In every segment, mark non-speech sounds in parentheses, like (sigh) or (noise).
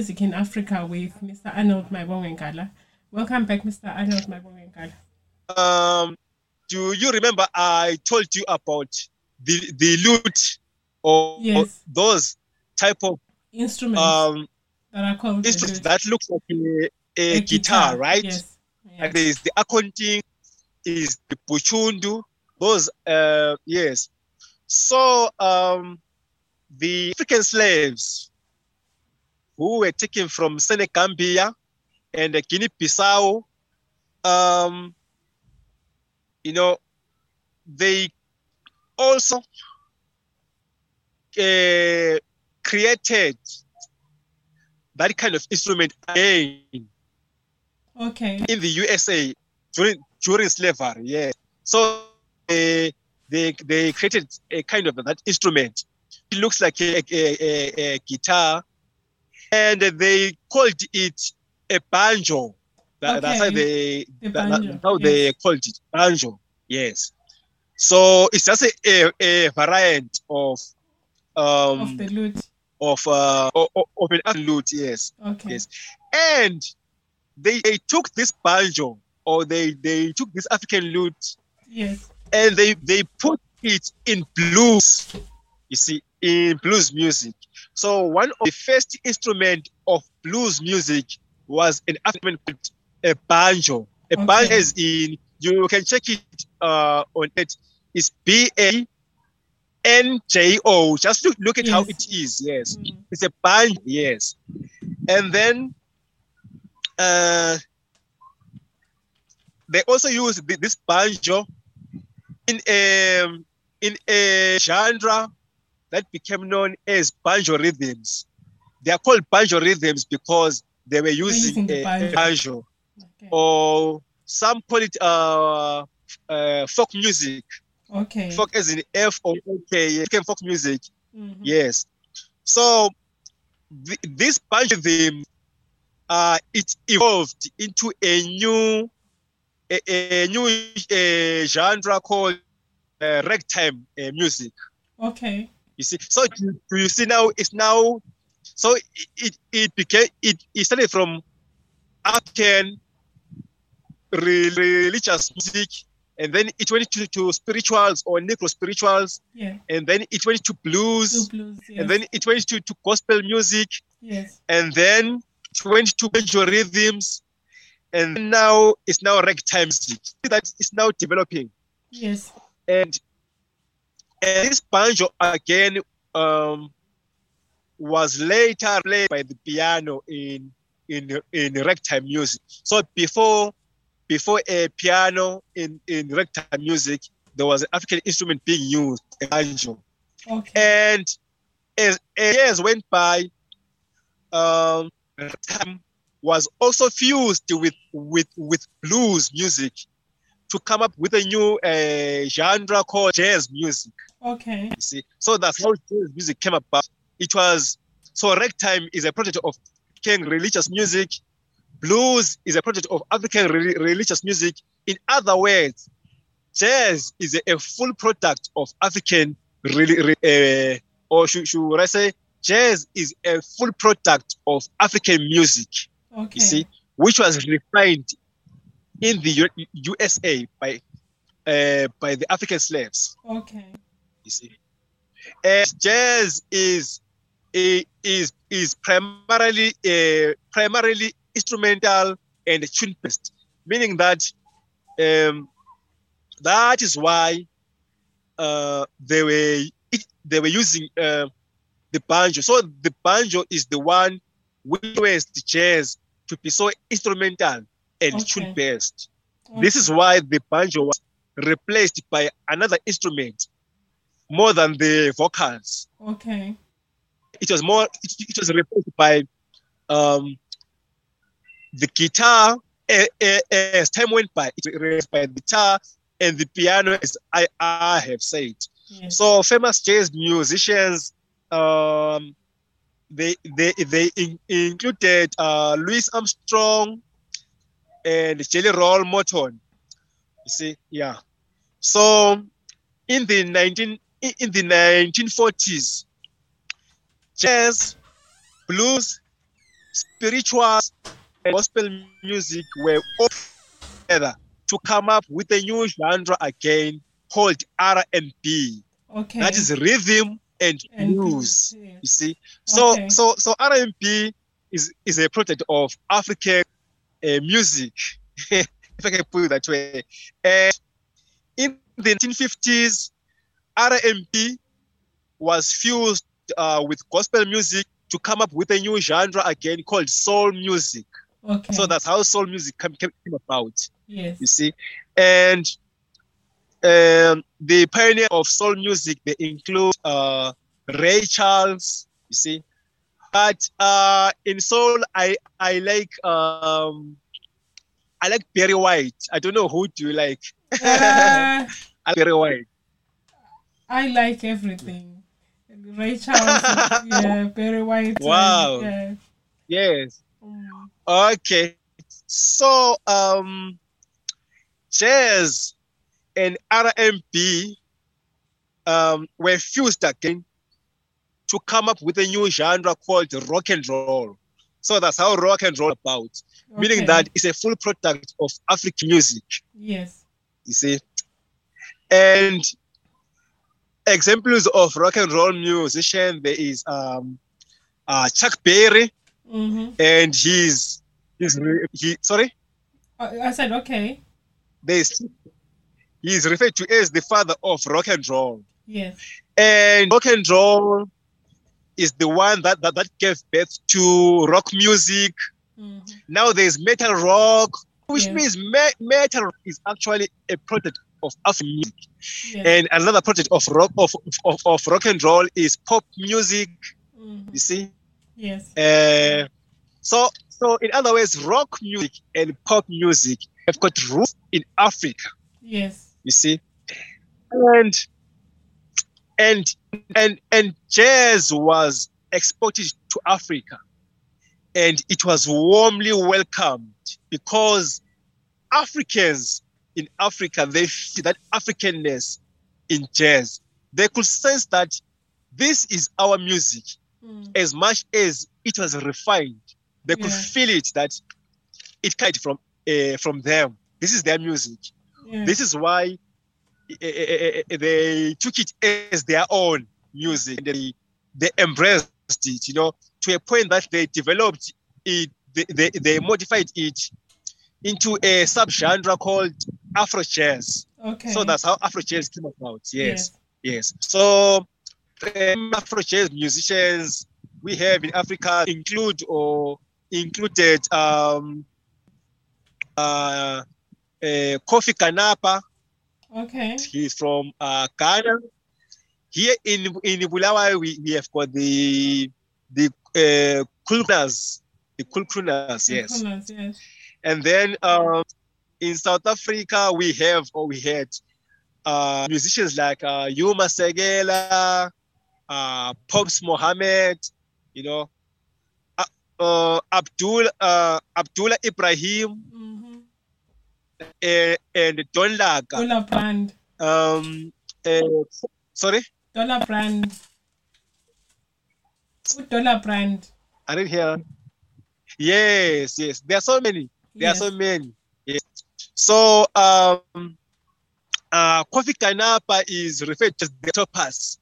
music in Africa with Mr. Arnold Maibongengala. Welcome back, Mr. Arnold Maibongengala. Um, do you remember I told you about the the lute or, Yes. or those type of Instruments um that are called instruments that looks like a, a, A guitar, right? Yes. Like yes. there is the akonting, is the puchundu, those uh yes. So um the African slaves who were taken from Senegambia and Guinea Bissau, um, you know, they also uh, created that kind of instrument again Okay. in the USA during during slavery. Yeah. So they they they created a kind of that instrument. It looks like a, a, a, a guitar, and they called it a banjo. That, That's how they The that- that's how they called it banjo. Yes. So it's just a, a, a variant of um Of the lute. of uh of, of an African lute. Yes Okay. Yes. and they, they took this banjo or they they took this african lute Yes. and they they put it in blues you see in blues music. So one of the first instrument of blues music was an instrument called a banjo. A Okay. banjo is in you can check it uh on it. It's b-a n-j-o just look, look at how it is. Yes. Mm. it's a banjo, yes. And then uh, they also use this banjo in a in a genre that became known as banjo rhythms. They are called banjo rhythms because they were using, using a, a banjo. banjo, Okay. or some call it uh, uh, folk music. Okay. Folk as in F O K, African folk music. Mhm. Yes. So th- this banjo rhythm, uh, it evolved into a new, a, a new uh, genre called uh, ragtime uh, music. Okay. You see, so you see now? It's now, so it it, it became it, it started from African religious music, and then it went to, to spirituals or Negro spirituals, Yeah. and then it went to blues, blues. Yes. and then it went to, to gospel music, yes. and then it went to major rhythms, and now it's now ragtime music that is now developing. Yes. And, and this banjo again um, was later played by the piano in in in ragtime music. So before before a piano in in ragtime music, there was an African instrument being used, a banjo. Okay. And as, as years went by, um, was also fused with with with blues music to come up with a new uh, genre called jazz music. Okay. You see, so that's how jazz music came about. It was so ragtime is a project of African religious music. Blues is a project of African re- religious music. In other words, jazz is a, a full product of African, really, re- uh, or should, should I say, jazz is a full product of African music. Okay. You see, which was refined in the U- USA by uh, by the African slaves. Okay. You see, and jazz is is is primarily uh, primarily instrumental and tune based, meaning that um, that is why uh, they were it, they were using uh, the banjo. So the banjo is the one which was the jazz to be so instrumental and Okay. tune based. okay. This is why the banjo was replaced by another instrument more than the vocals. Okay. It was more. It, it was replaced by um, the guitar. As time went by, it was replaced by the guitar and the piano, as I, I have said. Yes. So famous jazz musicians, um, they they they in, included uh, Louis Armstrong and Jelly Roll Morton. You see, yeah. So in the nineteen in in the nineteen forties, jazz, blues, spiritual and gospel music were all together to come up with a new genre again called R&B. Okay. That is rhythm and, And blues. blues, yes. You see, so Okay. so so R&B is is a product of African uh, music, (laughs) if I can put it that way. And in the 1950s, R&B was fused uh, with gospel music to come up with a new genre again called soul music. Okay. So that's how soul music came, came about yes. you see and um, the pioneer of soul music they include uh, ray charles you see but uh, in soul i i like um, i like barry white i don't know who do you like Uh, (laughs) I like barry white I like everything. Ray Charles, yeah, Barry White. Wow. yeah. yes Mm, okay so um jazz and r&b um, were fused again to come up with a new genre called rock and roll so that's how rock and roll about meaning that it's a full product of african music Yes. you see and examples of rock and roll musician there is um, uh, chuck berry Mm-hmm. and he's he's he sorry I, I said okay. there's he's referred to as the father of rock and roll Yes. and rock and roll is the one that that, that gave birth to rock music hmm now there's metal rock which Yes. means me- metal is actually a product of African music Yes. and another project of rock of, of, of rock and roll is pop music Mhm. you see Yes. uh, so so in other words rock music and pop music have got roots in africa Yes. you see and and and and jazz was exported to africa and it was warmly welcomed because africans in africa they feel that africanness in jazz they could sense that this is our music Mm. as much as it was refined they could Yeah. feel it that it came from uh, from them this is their music Yeah. this is why they took it as their own music. They, they embraced it, you know, to a point that they developed it, they, they, they modified it into a subgenre called Afro jazz. okay. So that's how Afro jazz came about. Yes, yes. So um, Afro jazz musicians we have in Africa include or included um, uh, uh, Kofi Ghanaba. Okay. He's from uh, Ghana. Here in in Bulawayo, we, we have got the the uh, Cool Crooners, the Cool Crooners, yes. Yes. And then um, in South Africa, we have or we had uh, musicians like uh, Hugh Masekela, uh, Pops Mohamed, you know, uh, uh, Abdul uh, Abdullah Ibrahim, Mm-hmm. Uh, and Don Laka. Dollar brand. Um, uh, sorry, Dollar brand. Dollar brand. I didn't hear. Yes, yes. There are so many. There Yes. are so many. Yes. So um uh Kofi Ghanaba is referred to as the topaz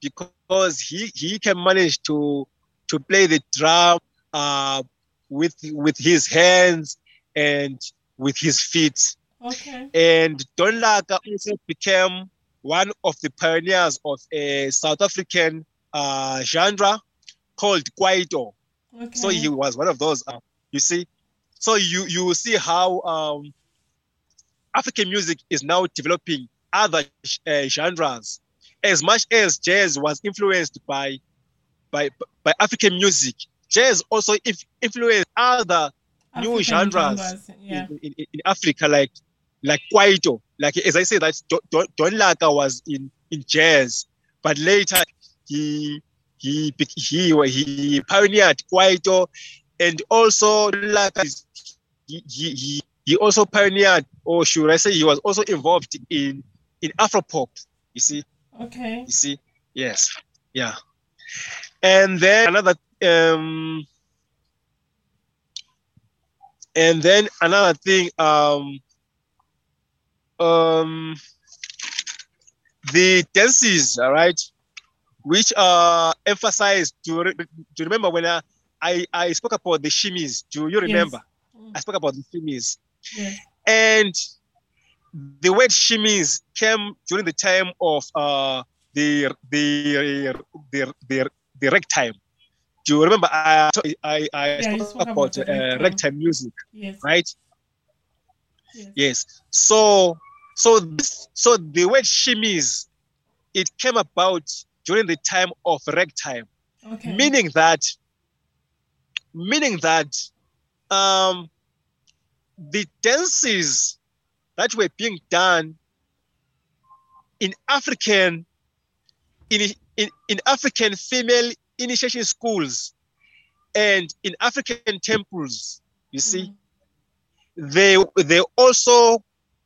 because he he can manage to to play the drum uh with with his hands and with his feet. Okay. And Don Laka also became one of the pioneers of a South African uh, genre called Kwaito. Okay. So he was one of those. Uh, you see, so you you see how um, African music is now developing other uh, genres. As much as jazz was influenced by by by African music, jazz also inf- influenced other new African genres Yeah. in, in, in Africa, like like Kwaito. Like as I said, that Don, Don, Laka was in, in jazz, but later he he he he pioneered Kwaito, and also Laka is, he, he he he also pioneered, or should I say, he was also involved in in Afropop. You see, Okay. you see, yes, yeah, and then another um And then another thing, um, um, the tenses, all right, which are emphasized to, re- to remember when I, I, I spoke about the shimmies. Do you remember? Mm. I spoke about the shimmies. Yes. And the word shimmies came during the time of uh, the, the, the, the, the ragtime. Do you remember? I, I, I Yeah, spoke about, uh, ragtime. ragtime music, Yes. right? Yes. Yes. So so this so the word shimmies, it came about during the time of ragtime, Okay. meaning that meaning that um the dances that were being done in African in, in, in African female initiation schools and in African temples, you see, Mm. they they also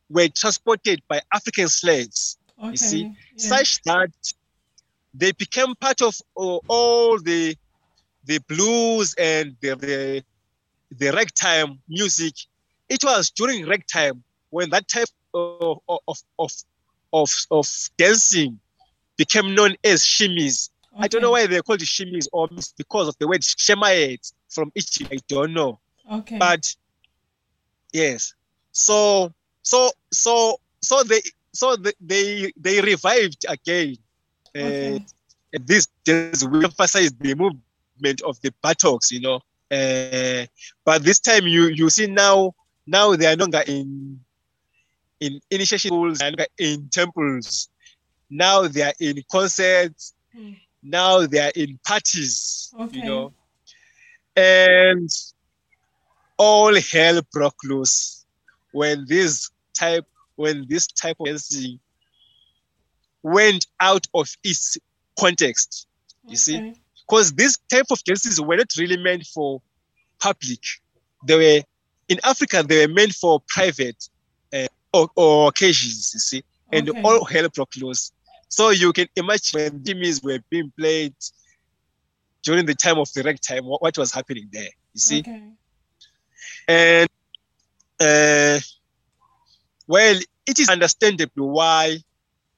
were transported by African slaves, Okay. see, yeah. such that they became part of uh, all the the blues and the, the the ragtime music. It was during ragtime when that type of of of of, of dancing became known as shimmies. I don't know why they're called shimmies or because of the word shemaites from Egypt. I don't know Okay. but yes so so so so they so they they, they revived again uh, okay. these days we emphasize the movement of the buttocks you know uh, but this time you you see now now they are no longer in in initiation schools they are no longer in temples now they are in concerts Hmm. Now they are in parties Okay. you know. And all hell broke loose when this type when this type of dancing went out of its context you see? Because this type of dances were not really meant for public. They were in africa they were meant for private uh, or, or occasions you see? And Okay. all hell broke loose so you can imagine when dimmies were being played during the time of the ragtime what, what was happening there you see Okay. and uh, well, it is understandable why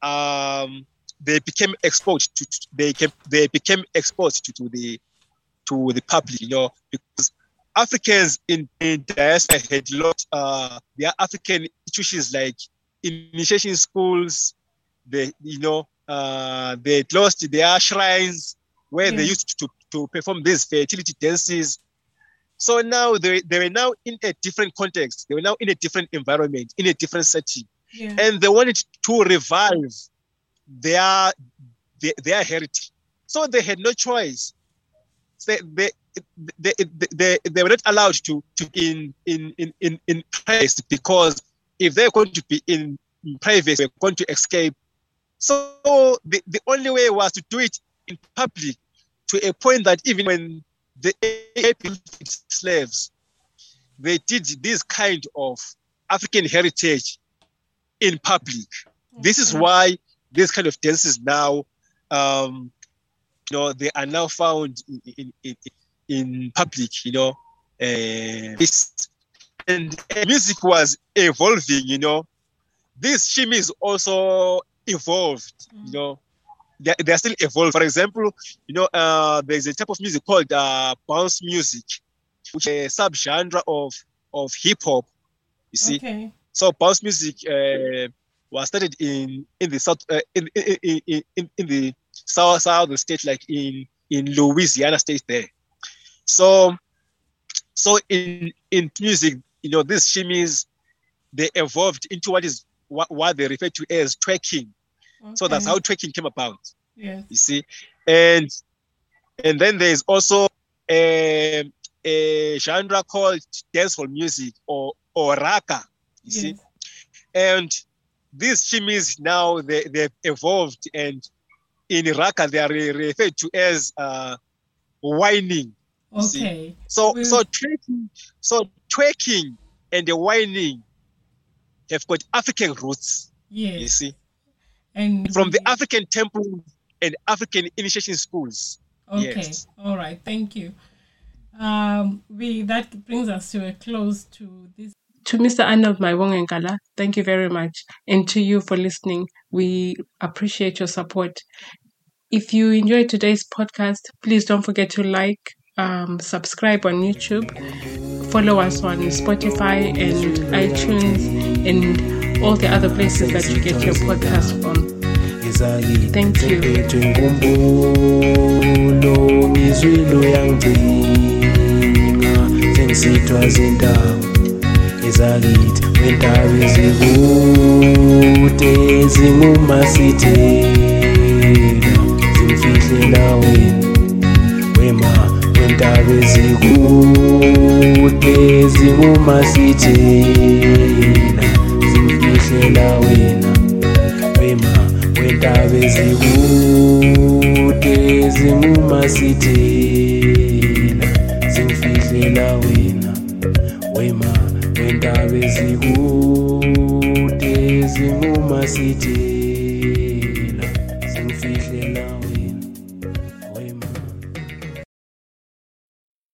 um, they became exposed to, to- they came, they became exposed to, to the to the public, you know, because Africans in, in diaspora had lost uh, their African institutions like initiation schools, they you know uh, they lost their shrines where they used to, to perform these fertility dances. So now they, they were now in a different context. They were now in a different environment, in a different setting, Yeah. and they wanted to revive their their, their heritage. So they had no choice. They they, they, they, they, they were not allowed to, to in in in in in place because if they're going to be in, in private, they're going to escape. So the, the only way was to do it in public to a point that even when the slaves, they did this kind of African heritage in public. This is why these kind of dances now, um, you know, they are now found in in, in, public. You know, uh, and music was evolving. You know, this shimmies also evolved. You Mm. know, they, they are still evolved. For example, you know, uh, there's a type of music called uh, bounce music, which is a subgenre of of hip hop. You see, Okay. so bounce music uh, was started in in the south uh, in, in, in, in, in the south south state, like in in Louisiana state there. So so in in music, you know, these shimmies they evolved into what is what, what they refer to as twerking. So that's how twerking came about Yes. you see and and then there's also a, a genre called dancehall music or or ragga you see and these shimmies now they, they've evolved and in ragga they are referred to as uh wining you see. Okay. so Well- so twerking so twerking and the wining have got african roots Yes. you see And from the african temple and african initiation schools Okay. Yes. All right. Thank you. um, we that brings us to a close to this. To Mr. Arnold Maibongenkala, thank you very much. And to you for listening, we appreciate your support. If you enjoyed today's podcast, please don't forget to like, um, subscribe on YouTube, follow us on Spotify and iTunes and all the other places that you get your podcast from. Thank you. wentawo ezikude zingumasithela wema wentawo ezikude zingumasithela zimfihlela wena wema wentawo ezikude zingumasithela zimfihlela wena? Wema wentaba ezikude zingumasithela